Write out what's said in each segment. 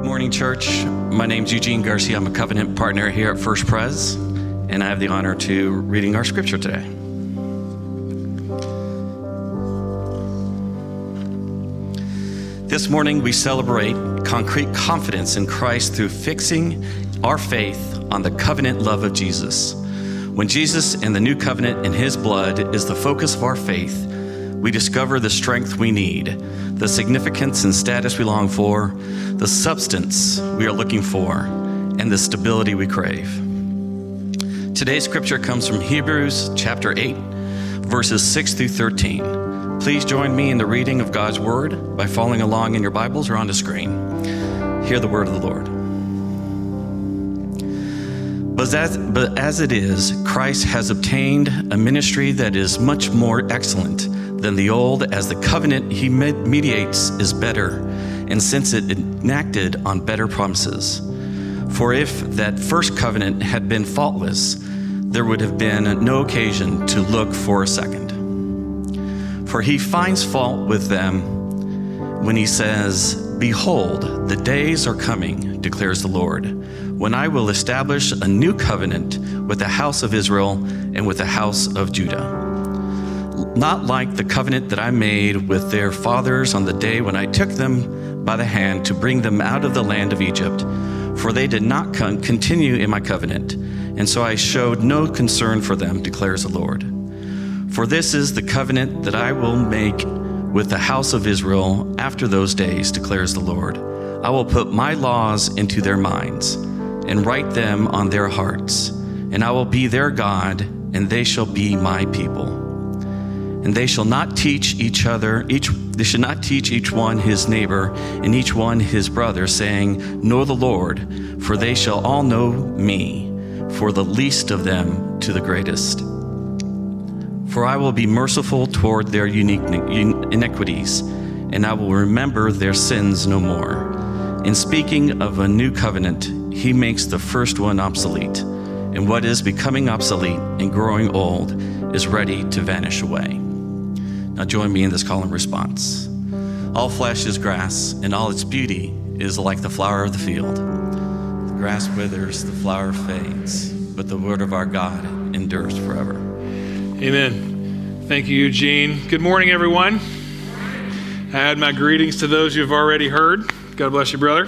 Good morning, church. My name is Eugene Garcia. I'm a covenant partner here at First Pres, and I have the honor to reading our scripture today. This morning, we celebrate concrete confidence in Christ through fixing our faith on the covenant love of Jesus. When Jesus and the new covenant in his blood is the focus of our faith, we discover the strength we need, the significance and status we long for, the substance we are looking for, and the stability we crave. Today's scripture comes from Hebrews chapter 8, verses 6 through 13. Please join me in the reading of God's word by following along in your Bibles or on the screen. Hear the word of the Lord. But as, but as it is, Christ has obtained a ministry that is much more excellent than the old, as the covenant he mediates is better, and since it enacted on better promises. For if that first covenant had been faultless, there would have been no occasion to look for a second. For he finds fault with them when he says, Behold, the days are coming, declares the Lord, when I will establish a new covenant with the house of Israel and with the house of Judah not like the covenant that I made with their fathers on the day when I took them by the hand to bring them out of the land of Egypt, for they did not continue in my covenant, and so I showed no concern for them, declares the Lord. For this is the covenant that I will make with the house of Israel after those days, declares the Lord. I will put my laws into their minds and write them on their hearts, and I will be their God, and they shall be my people and they shall not teach each other each they should not teach each one his neighbor and each one his brother saying know the lord for they shall all know me for the least of them to the greatest. For i will be merciful toward their unique iniquities and i will remember their sins no more. In speaking of a new covenant he makes the first one obsolete and what is becoming obsolete and growing old is ready to vanish away now join me in this call and response. All flesh is grass, and all its beauty is like the flower of the field. The grass withers, the flower fades, but the word of our God endures forever. Amen. Thank you, Eugene. Good morning, everyone. I add my greetings to those you've already heard. God bless you, brother.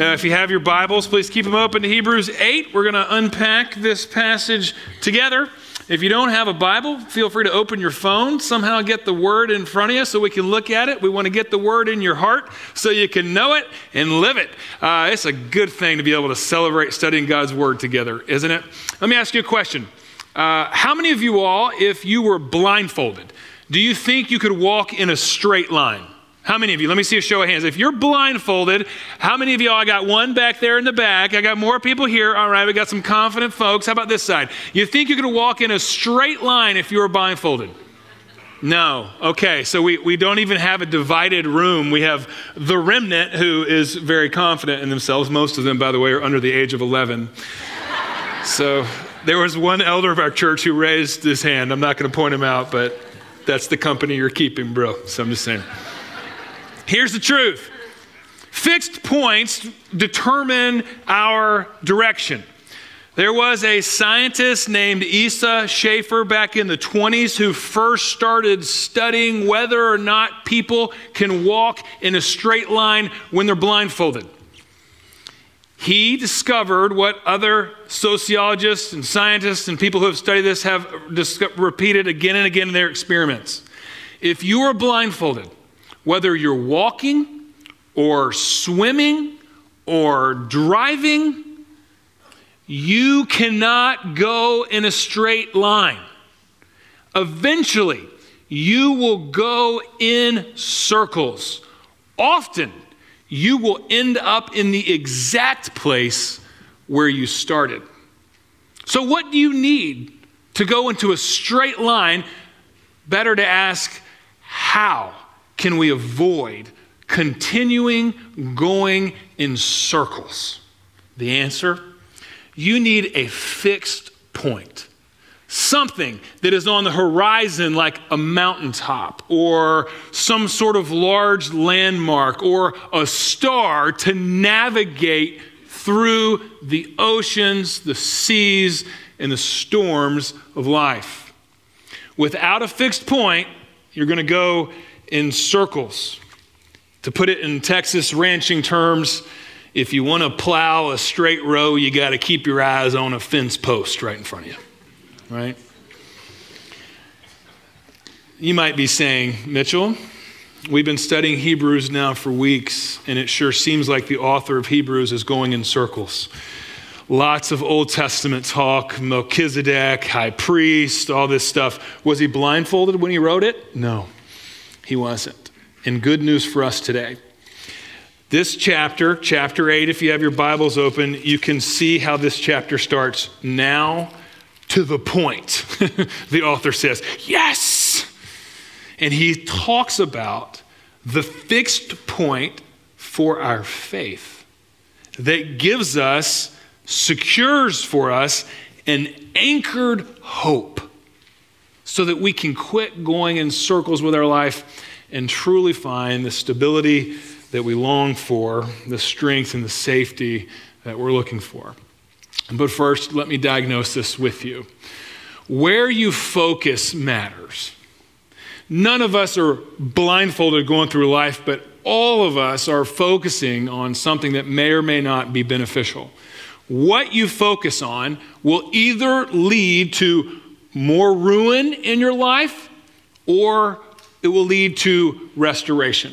Uh, if you have your Bibles, please keep them open to Hebrews 8. We're going to unpack this passage together. If you don't have a Bible, feel free to open your phone, somehow get the word in front of you so we can look at it. We want to get the word in your heart so you can know it and live it. Uh, it's a good thing to be able to celebrate studying God's word together, isn't it? Let me ask you a question. Uh, how many of you all, if you were blindfolded, do you think you could walk in a straight line? How many of you? Let me see a show of hands. If you're blindfolded, how many of you? I got one back there in the back. I got more people here. All right, we got some confident folks. How about this side? You think you could walk in a straight line if you were blindfolded? No. Okay, so we, we don't even have a divided room. We have the remnant who is very confident in themselves. Most of them, by the way, are under the age of 11. so there was one elder of our church who raised his hand. I'm not going to point him out, but that's the company you're keeping, bro. So I'm just saying. Here's the truth fixed points determine our direction. There was a scientist named Isa Schaefer back in the 20s who first started studying whether or not people can walk in a straight line when they're blindfolded. He discovered what other sociologists and scientists and people who have studied this have repeated again and again in their experiments. If you are blindfolded, whether you're walking or swimming or driving, you cannot go in a straight line. Eventually, you will go in circles. Often, you will end up in the exact place where you started. So, what do you need to go into a straight line? Better to ask, how? Can we avoid continuing going in circles? The answer you need a fixed point. something that is on the horizon, like a mountaintop or some sort of large landmark or a star to navigate through the oceans, the seas, and the storms of life. Without a fixed point, you're going to go in circles. To put it in Texas ranching terms, if you want to plow a straight row, you got to keep your eyes on a fence post right in front of you right? You might be saying, Mitchell, we've been studying Hebrews now for weeks, and it sure seems like the author of Hebrews is going in circles. Lots of Old Testament talk, Melchizedek, high priest, all this stuff. Was he blindfolded when he wrote it? No, he wasn't. And good news for us today. This chapter, chapter 8, if you have your Bibles open, you can see how this chapter starts. Now, to the point, the author says, yes. And he talks about the fixed point for our faith that gives us, secures for us an anchored hope so that we can quit going in circles with our life and truly find the stability that we long for, the strength and the safety that we're looking for. But first, let me diagnose this with you. Where you focus matters. None of us are blindfolded going through life, but all of us are focusing on something that may or may not be beneficial. What you focus on will either lead to more ruin in your life or it will lead to restoration.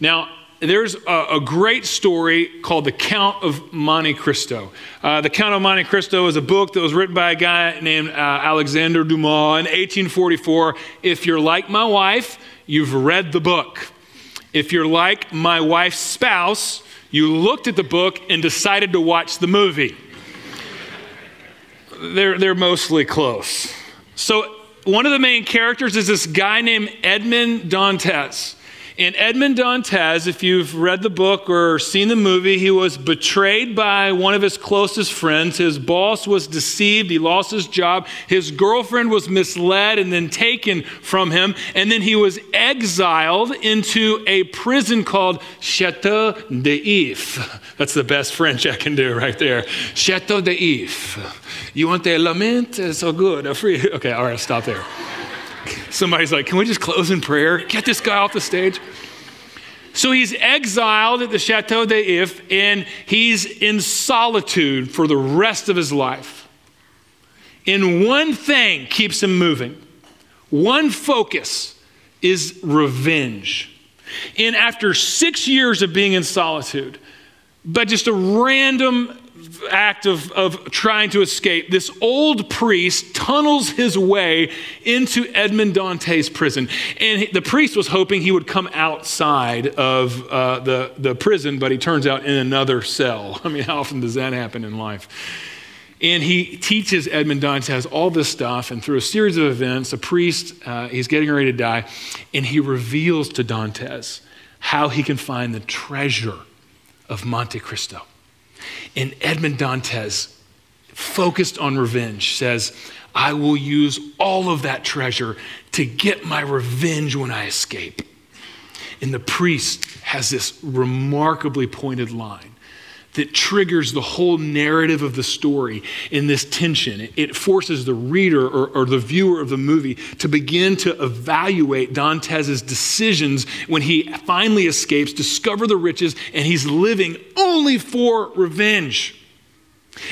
Now, there's a, a, great story called The Count of Monte Cristo. Uh, the Count of Monte Cristo is a book that was written by a guy named uh, Alexander Dumas in 1844. If you're like my wife, you've read the book. If you're like my wife's spouse, you looked at the book and decided to watch the movie. they're, they're mostly close. So, one of the main characters is this guy named Edmond Dantes. And Edmond Dantes, if you've read the book or seen the movie, he was betrayed by one of his closest friends. His boss was deceived. He lost his job. His girlfriend was misled and then taken from him. And then he was exiled into a prison called Chateau d'If. That's the best French I can do right there. Chateau d'If. You want the lament? It's So good. A free. Okay, all right, stop there. Somebody's like, can we just close in prayer? Get this guy off the stage. So he's exiled at the Chateau d'If, and he's in solitude for the rest of his life. And one thing keeps him moving. One focus is revenge. And after six years of being in solitude, but just a random act of, of trying to escape, this old priest tunnels his way into Edmond Dantes' prison. And the priest was hoping he would come outside of uh, the, the prison, but he turns out in another cell. I mean, how often does that happen in life? And he teaches Edmond Dantes all this stuff, and through a series of events, a priest, uh, he's getting ready to die, and he reveals to Dantes how he can find the treasure of Monte Cristo. And Edmond Dantes, focused on revenge, says, I will use all of that treasure to get my revenge when I escape. And the priest has this remarkably pointed line that triggers the whole narrative of the story in this tension. It forces the reader or, or, the viewer of the movie to begin to evaluate Dantes' decisions when he finally escapes, discover the riches, and he's living only for revenge.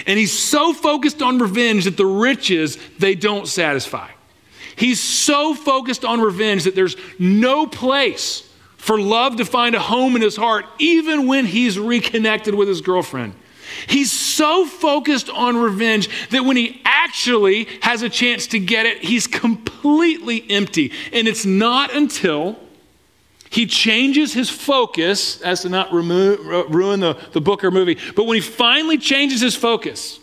And he's so focused on revenge that the riches, they don't satisfy. He's so focused on revenge that there's no place for love to find a home in his heart, even when he's reconnected with his girlfriend. He's so focused on revenge that when he actually has a chance to get it, he's completely empty. And it's not until he changes his focus, as to not remo- ruin the, the book or movie, but when he finally changes his focus,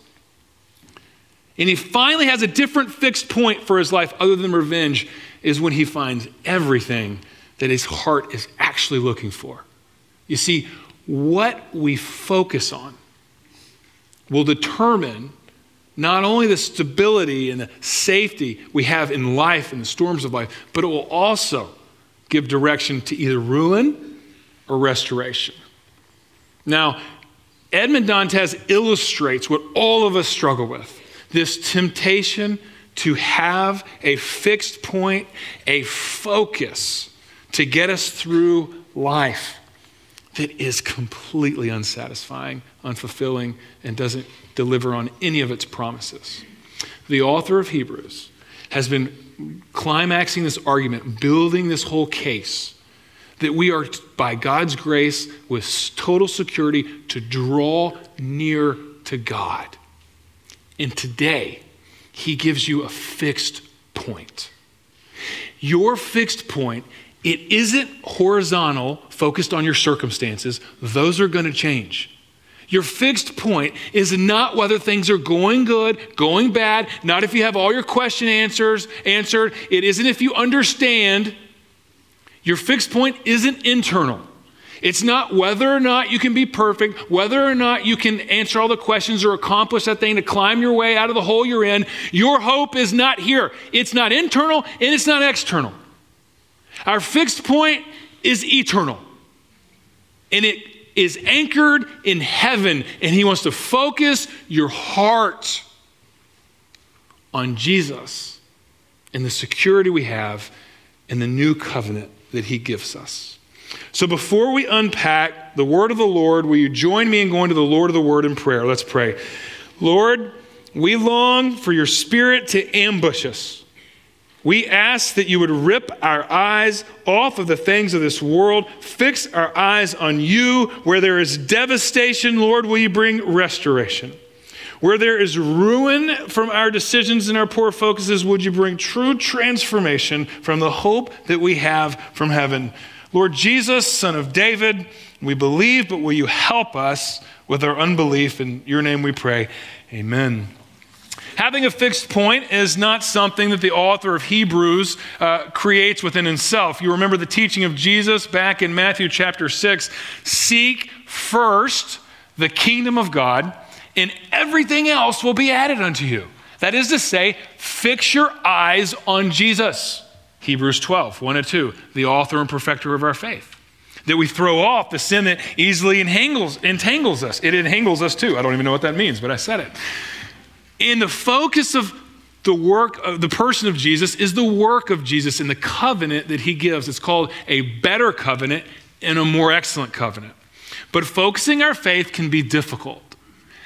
and he finally has a different fixed point for his life other than revenge, is when he finds everything that his heart is actually looking for. You see, what we focus on will determine not only the stability and the safety we have in life and the storms of life, but it will also give direction to either ruin or restoration. Now, Edmond Dantes illustrates what all of us struggle with this temptation to have a fixed point, a focus to get us through life that is completely unsatisfying, unfulfilling, and doesn't deliver on any of its promises. The author of Hebrews has been climaxing this argument, building this whole case that we are, by God's grace, with total security, to draw near to God. And today, he gives you a fixed point. Your fixed point, it isn't horizontal, focused on your circumstances. Those are going to change. Your fixed point is not whether things are going good, going bad, not if you have all your question answers answered. It isn't if you understand. Your fixed point isn't internal. It's not whether or not you can be perfect, whether or not you can answer all the questions or accomplish that thing to climb your way out of the hole you're in. Your hope is not here. It's not internal and it's not external. Our fixed point is eternal. And it is anchored in heaven, and He wants to focus your heart on Jesus and the security we have in the new covenant that He gives us. So before we unpack the word of the Lord, will you join me in going to the Lord of the Word in prayer? Let's pray. Lord, we long for your spirit to ambush us we ask that you would rip our eyes off of the things of this world, fix our eyes on you. Where there is devastation, Lord, will you bring restoration? Where there is ruin from our decisions and our poor focuses, would you bring true transformation from the hope that we have from heaven? Lord Jesus, Son of David, we believe, but will you help us with our unbelief? In your name we pray. Amen. Having a fixed point is not something that the author of Hebrews uh, creates within himself. You remember the teaching of Jesus back in Matthew chapter 6 seek first the kingdom of God, and everything else will be added unto you. That is to say, fix your eyes on Jesus. Hebrews 12, 1 and 2, the author and perfecter of our faith that we throw off the sin that easily entangles, entangles us. It entangles us too. I don't even know what that means, but I said it. And the focus of the work of the person of Jesus is the work of Jesus in the covenant that he gives. It's called a better covenant and a more excellent covenant. But focusing our faith can be difficult.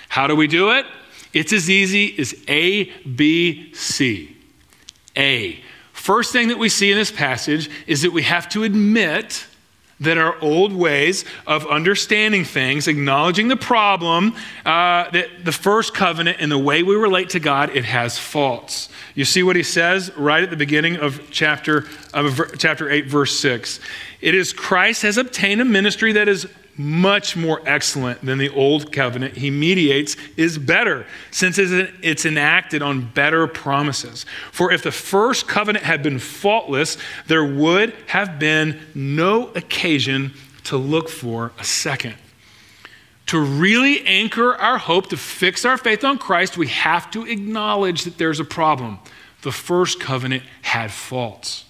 How do we do it? It's as easy as A, B, C. A. First thing that we see in this passage is that we have to admit that our old ways of understanding things, acknowledging the problem, uh, that the first covenant and the way we relate to God, it has faults. You see what he says right at the beginning of chapter, of chapter 8, verse 6. It is Christ has obtained a ministry that is much more excellent than the old covenant he mediates is better, since it's enacted on better promises. For if the first covenant had been faultless, there would have been no occasion to look for a second. To really anchor our hope, to fix our faith on Christ, we have to acknowledge that there's a problem. The first covenant had faults.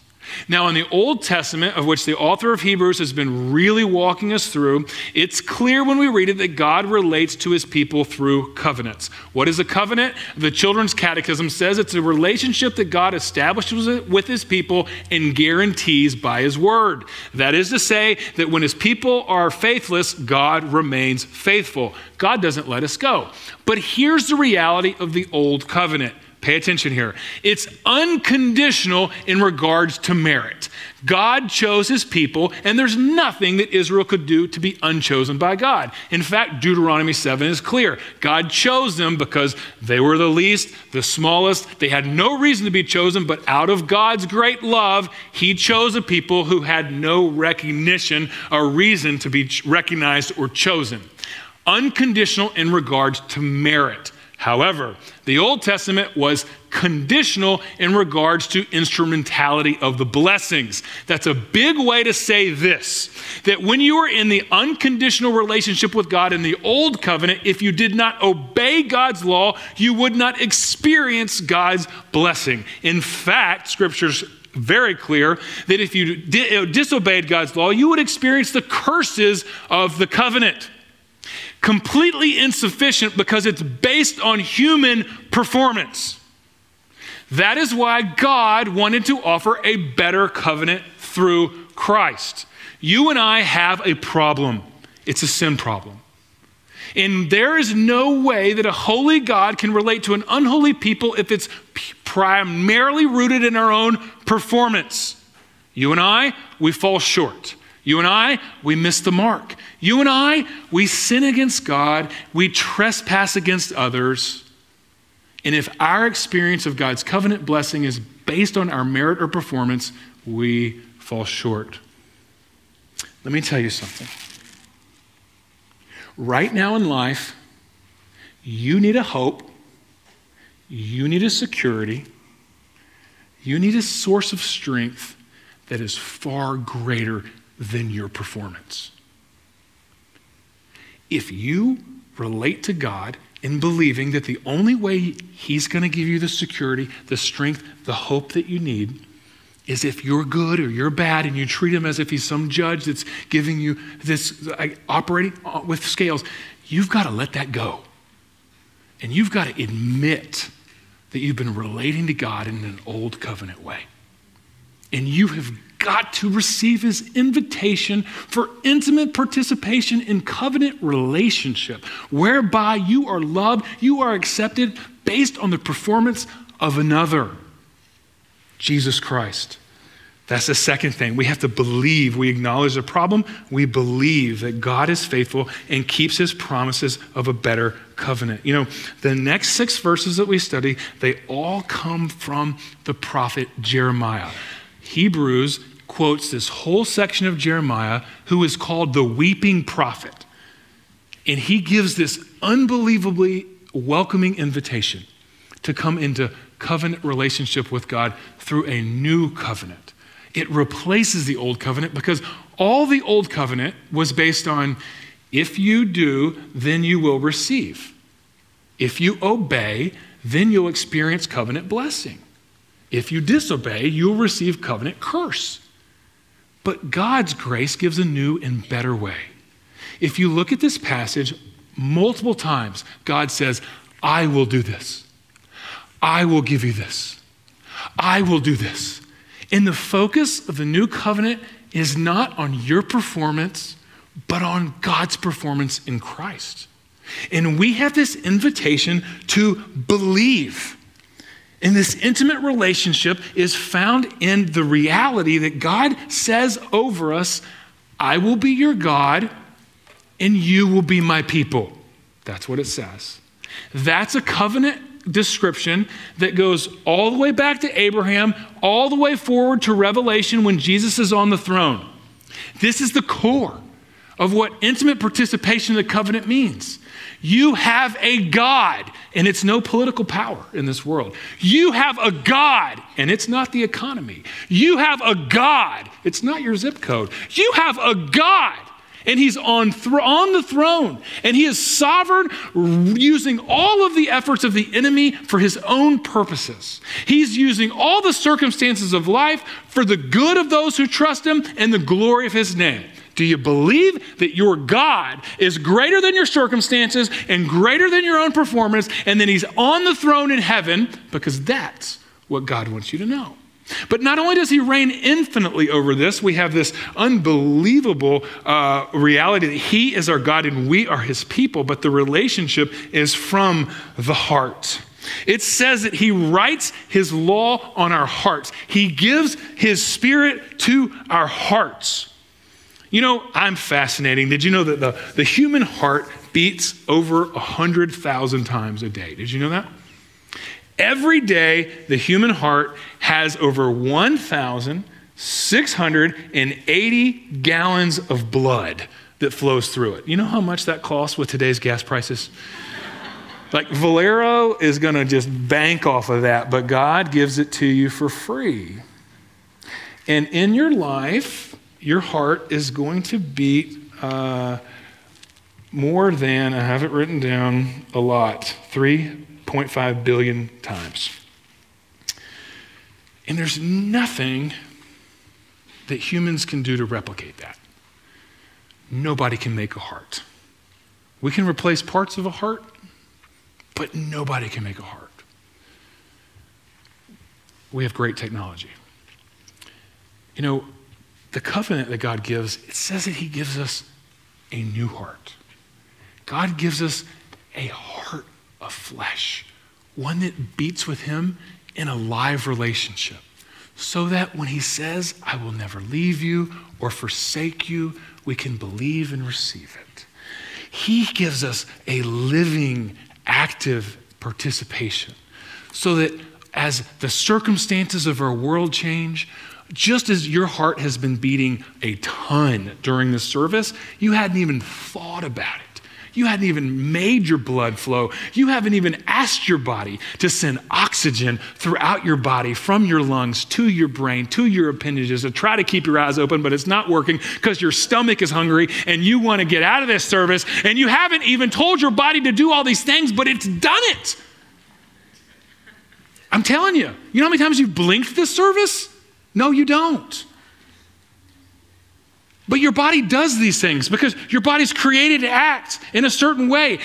Now, in the Old Testament, of which the author of Hebrews has been really walking us through, it's clear when we read it that God relates to his people through covenants. What is a covenant? The Children's Catechism says it's a relationship that God establishes with his people and guarantees by his word. That is to say, that when his people are faithless, God remains faithful. God doesn't let us go. But here's the reality of the Old Covenant Pay attention here. It's unconditional in regards to merit. God chose his people, and there's nothing that Israel could do to be unchosen by God. In fact, Deuteronomy 7 is clear. God chose them because they were the least, the smallest. They had no reason to be chosen, but out of God's great love, he chose a people who had no recognition or reason to be recognized or chosen. Unconditional in regards to merit However, the Old Testament was conditional in regards to instrumentality of the blessings. That's a big way to say this that when you were in the unconditional relationship with God in the Old Covenant, if you did not obey God's law, you would not experience God's blessing. In fact, scriptures very clear that if you di- disobeyed God's law, you would experience the curses of the covenant completely insufficient because it's based on human performance. That is why God wanted to offer a better covenant through Christ. You and I have a problem. It's a sin problem. And there is no way that a holy God can relate to an unholy people if it's primarily rooted in our own performance. You and I, we fall short. You and I, we miss the mark. You and I, we sin against God, we trespass against others. And if our experience of God's covenant blessing is based on our merit or performance, we fall short. Let me tell you something. Right now in life, you need a hope, you need a security, you need a source of strength that is far greater than your performance. If you relate to God in believing that the only way He's going to give you the security, the strength, the hope that you need is if you're good or you're bad and you treat Him as if He's some judge that's giving you this, uh, operating uh, with scales, you've got to let that go. And you've got to admit that you've been relating to God in an old covenant way. And you have got to receive his invitation for intimate participation in covenant relationship, whereby you are loved, you are accepted based on the performance of another, Jesus Christ. That's the second thing. We have to believe. We acknowledge the problem. We believe that God is faithful and keeps his promises of a better covenant. You know, the next six verses that we study, they all come from the prophet Jeremiah. Hebrews quotes this whole section of Jeremiah, who is called the weeping prophet. And he gives this unbelievably welcoming invitation to come into covenant relationship with God through a new covenant. It replaces the old covenant because all the old covenant was based on if you do, then you will receive. If you obey, then you'll experience covenant blessing. If you disobey, you'll receive covenant curse. But God's grace gives a new and better way. If you look at this passage multiple times, God says, I will do this. I will give you this. I will do this. And the focus of the new covenant is not on your performance, but on God's performance in Christ. And we have this invitation to believe and this intimate relationship is found in the reality that God says over us, I will be your God and you will be my people. That's what it says. That's a covenant description that goes all the way back to Abraham, all the way forward to Revelation when Jesus is on the throne. This is the core of what intimate participation in the covenant means. You have a God, and it's no political power in this world. You have a God, and it's not the economy. You have a God, it's not your zip code. You have a God, and He's on, on the throne, and He is sovereign, using all of the efforts of the enemy for His own purposes. He's using all the circumstances of life for the good of those who trust Him and the glory of His name. Do you believe that your God is greater than your circumstances and greater than your own performance, and then He's on the throne in heaven? Because that's what God wants you to know. But not only does he reign infinitely over this, we have this unbelievable uh, reality that he is our God and we are his people, but the relationship is from the heart. It says that he writes his law on our hearts, he gives his spirit to our hearts. You know, I'm fascinating. Did you know that the, the human heart beats over 100,000 times a day? Did you know that? Every day, the human heart has over 1,680 gallons of blood that flows through it. You know how much that costs with today's gas prices? Like Valero is going to just bank off of that, but God gives it to you for free. And in your life, your heart is going to beat uh, more than, I have it written down a lot, 3.5 billion times. And there's nothing that humans can do to replicate that. Nobody can make a heart. We can replace parts of a heart, but nobody can make a heart. We have great technology. You know, the covenant that God gives, it says that He gives us a new heart. God gives us a heart of flesh, one that beats with Him in a live relationship. So that when He says, I will never leave you or forsake you, we can believe and receive it. He gives us a living, active participation so that as the circumstances of our world change, just as your heart has been beating a ton during the service, you hadn't even thought about it. You hadn't even made your blood flow. You haven't even asked your body to send oxygen throughout your body from your lungs to your brain, to your appendages, to try to keep your eyes open, but it's not working because your stomach is hungry and you want to get out of this service. And you haven't even told your body to do all these things, but it's done it. I'm telling you. You know how many times you've blinked this service? No, you don't. But your body does these things because your body's created to act in a certain way.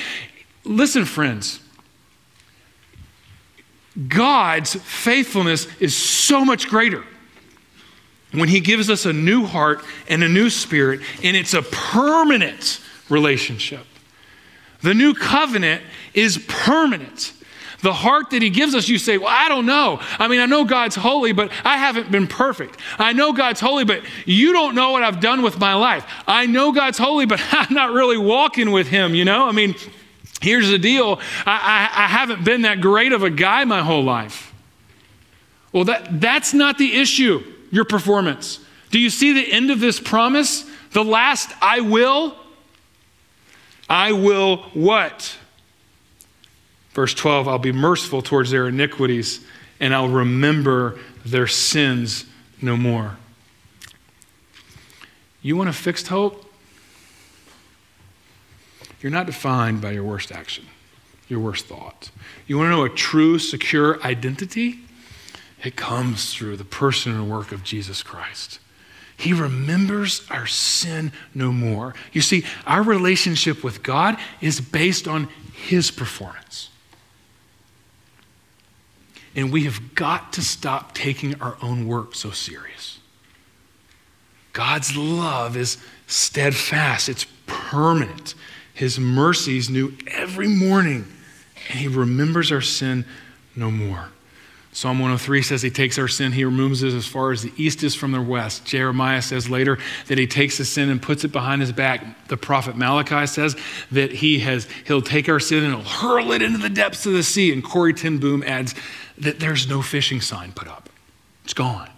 Listen, friends. God's faithfulness is so much greater when He gives us a new heart and a new spirit, and it's a permanent relationship. The new covenant is permanent. The heart that He gives us, you say, Well, I don't know. I mean, I know God's holy, but I haven't been perfect. I know God's holy, but you don't know what I've done with my life. I know God's holy, but I'm not really walking with Him, you know? I mean, here's the deal I, I, I haven't been that great of a guy my whole life. Well, that, that's not the issue, your performance. Do you see the end of this promise? The last, I will. I will what? Verse 12, I'll be merciful towards their iniquities, and I'll remember their sins no more. You want a fixed hope? You're not defined by your worst action, your worst thought. You want to know a true, secure identity? It comes through the person and work of Jesus Christ. He remembers our sin no more. You see, our relationship with God is based on His performance. And we have got to stop taking our own work so serious. God's love is steadfast, it's permanent. His mercies new every morning, and He remembers our sin no more. Psalm 103 says he takes our sin, he removes it as far as the east is from the west. Jeremiah says later that he takes the sin and puts it behind his back. The prophet Malachi says that he has he'll take our sin and he'll hurl it into the depths of the sea. And Corrie ten Boom adds that there's no fishing sign put up. It's gone.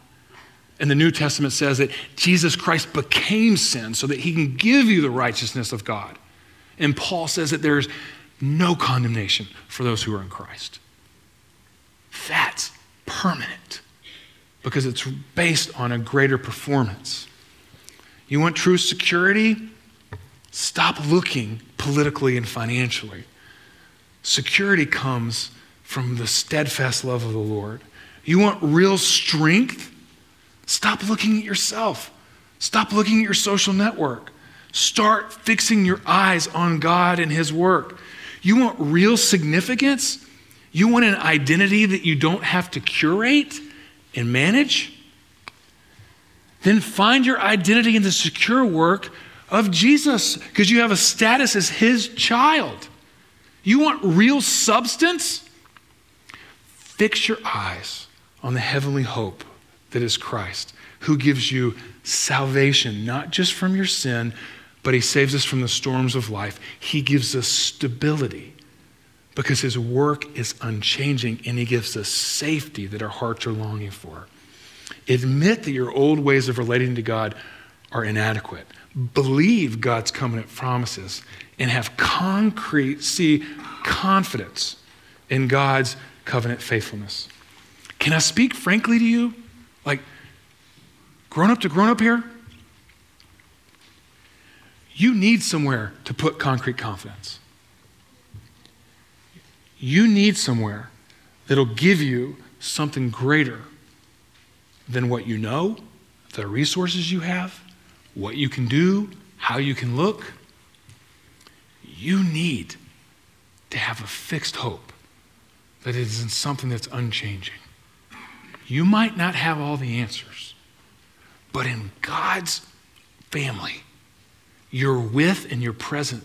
And the New Testament says that Jesus Christ became sin so that he can give you the righteousness of God. And Paul says that there's no condemnation for those who are in Christ. That's permanent because it's based on a greater performance. You want true security? Stop looking politically and financially. Security comes from the steadfast love of the Lord. You want real strength? Stop looking at yourself. Stop looking at your social network. Start fixing your eyes on God and His work. You want real significance? You want an identity that you don't have to curate and manage? Then find your identity in the secure work of Jesus because you have a status as His child. You want real substance? Fix your eyes on the heavenly hope that is Christ, who gives you salvation, not just from your sin, but He saves us from the storms of life. He gives us stability because His work is unchanging and He gives us safety that our hearts are longing for. Admit that your old ways of relating to God are inadequate. Believe God's covenant promises and have concrete, see confidence in God's covenant faithfulness. Can I speak frankly to you? Like, grown up to grown up here? You need somewhere to put concrete confidence. You need somewhere that'll give you something greater than what you know, the resources you have, what you can do, how you can look. You need to have a fixed hope that it is in something that's unchanging. You might not have all the answers, but in God's family, you're with and you're present.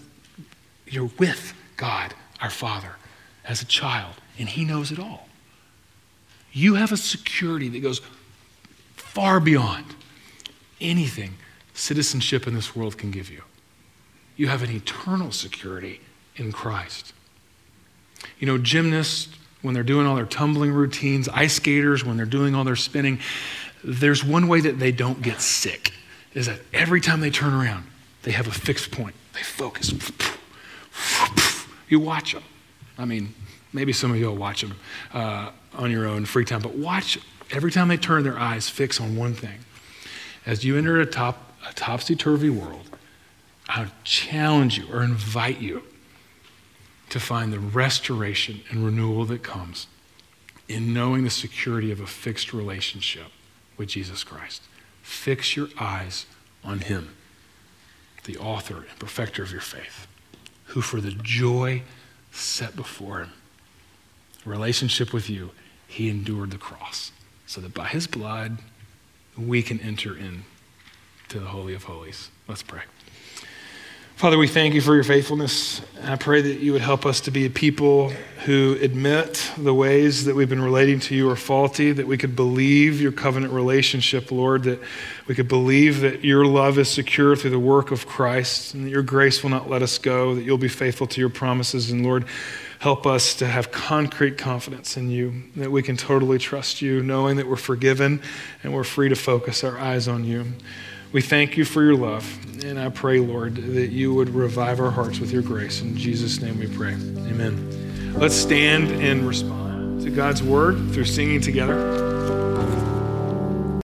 You're with God, our Father, as a child, and He knows it all. You have a security that goes far beyond anything citizenship in this world can give you. You have an eternal security in Christ. You know, gymnasts, when they're doing all their tumbling routines, ice skaters, when they're doing all their spinning, there's one way that they don't get sick is that every time they turn around, they have a fixed point. They focus. You watch them. I mean, maybe some of you will watch them uh, on your own free time, but watch every time they turn their eyes fix on one thing. As you enter a, top, a topsy turvy world, I challenge you or invite you to find the restoration and renewal that comes in knowing the security of a fixed relationship with Jesus Christ. Fix your eyes on Him, the author and perfecter of your faith, who for the joy set before Him, relationship with you, He endured the cross, so that by His blood we can enter in to the Holy of Holies. Let's pray. Father, we thank you for your faithfulness. I pray that you would help us to be a people who admit the ways that we've been relating to you are faulty, that we could believe your covenant relationship, Lord, that we could believe that your love is secure through the work of Christ, and that your grace will not let us go, that you'll be faithful to your promises. And Lord, help us to have concrete confidence in you, that we can totally trust you, knowing that we're forgiven and we're free to focus our eyes on you. We thank you for your love. And I pray, Lord, that you would revive our hearts with your grace. In Jesus' name we pray. Amen. Let's stand and respond to God's word through singing together.